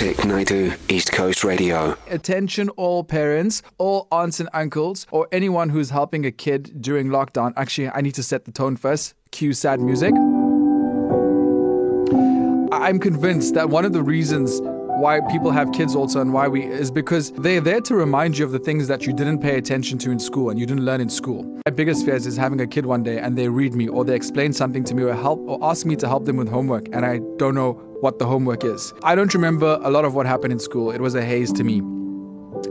Vic Naidu, East Coast Radio. Attention, all parents, all aunts and uncles, or anyone who's helping a kid during lockdown. Actually, I need to set the tone first. Cue sad music. I'm convinced that one of the reasons why people have kids also and why we is because they're there to remind you of the things that you didn't pay attention to in school and you didn't learn in school. My biggest fears is having a kid one day and they read me or they explain something to me or help or ask me to help them with homework and I don't know what the homework is. I don't remember a lot of what happened in school. It was a haze to me.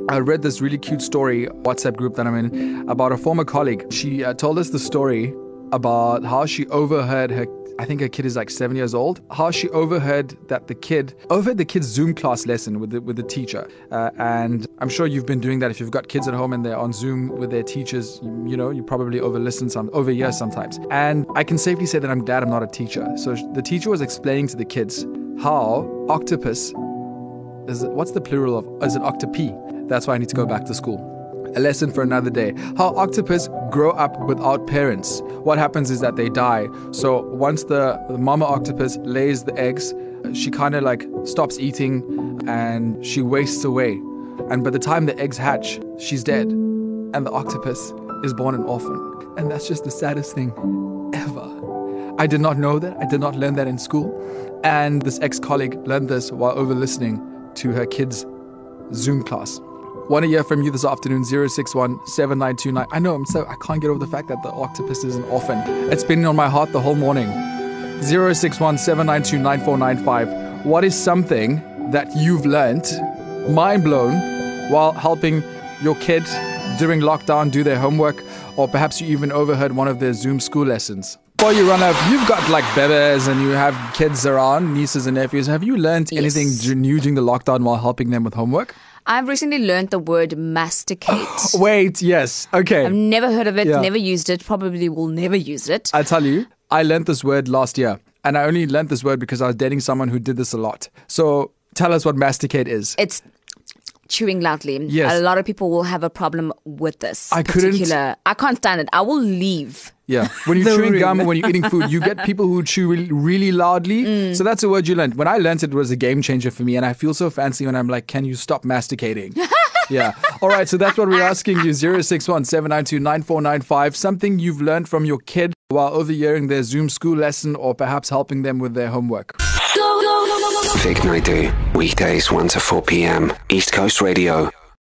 I read this really cute story WhatsApp group that I'm in about a former colleague. She uh, told us the story about how she overheard her I think her kid is like seven years old. How she overheard that the kid overheard the kid's Zoom class lesson with the, with the teacher, uh, and I'm sure you've been doing that if you've got kids at home and they're on Zoom with their teachers. You, you know, you probably overlisten some overhear sometimes. And I can safely say that I'm glad I'm not a teacher. So the teacher was explaining to the kids how octopus is. What's the plural of? Is it octopi? That's why I need to go back to school a lesson for another day. How octopus grow up without parents. What happens is that they die. So once the, the mama octopus lays the eggs, she kind of like stops eating and she wastes away. And by the time the eggs hatch, she's dead. And the octopus is born an orphan. And that's just the saddest thing ever. I did not know that. I did not learn that in school. And this ex colleague learned this while over listening to her kids' Zoom class. Want to hear from you this afternoon, 061 7929. I know, I'm so, I can't get over the fact that the octopus is an orphan. It's been on my heart the whole morning. 061 792 9495. What is something that you've learnt, mind blown, while helping your kid during lockdown do their homework, or perhaps you even overheard one of their Zoom school lessons? Before you run up, you've got like bebes and you have kids around, nieces and nephews. Have you learnt Yes. anything new during the lockdown while helping them with homework? I've recently learned the word masticate. Wait, yes. Okay. I've never heard of it, Yeah. never used it, probably will never use it. I tell you, I learnt this word last year. And I only learnt this word because I was dating someone who did this a lot. So tell us what masticate is. It's chewing loudly. Yes. A lot of people will have a problem with this I couldn't- I can't stand it. I will leave. Yeah. When you're chewing room. gum or when you're eating food, you get people who chew really, really loudly. Mm. So that's a word you learned. When I learned it, it was a game changer for me. And I feel so fancy when I'm like, can you stop masticating? yeah. All right. So that's what we're asking you 061 Something you've learned from your kid while overhearing their Zoom school lesson or perhaps helping them with their homework. Vic Naidu, weekdays 1 to 4 p.m. East Coast Radio.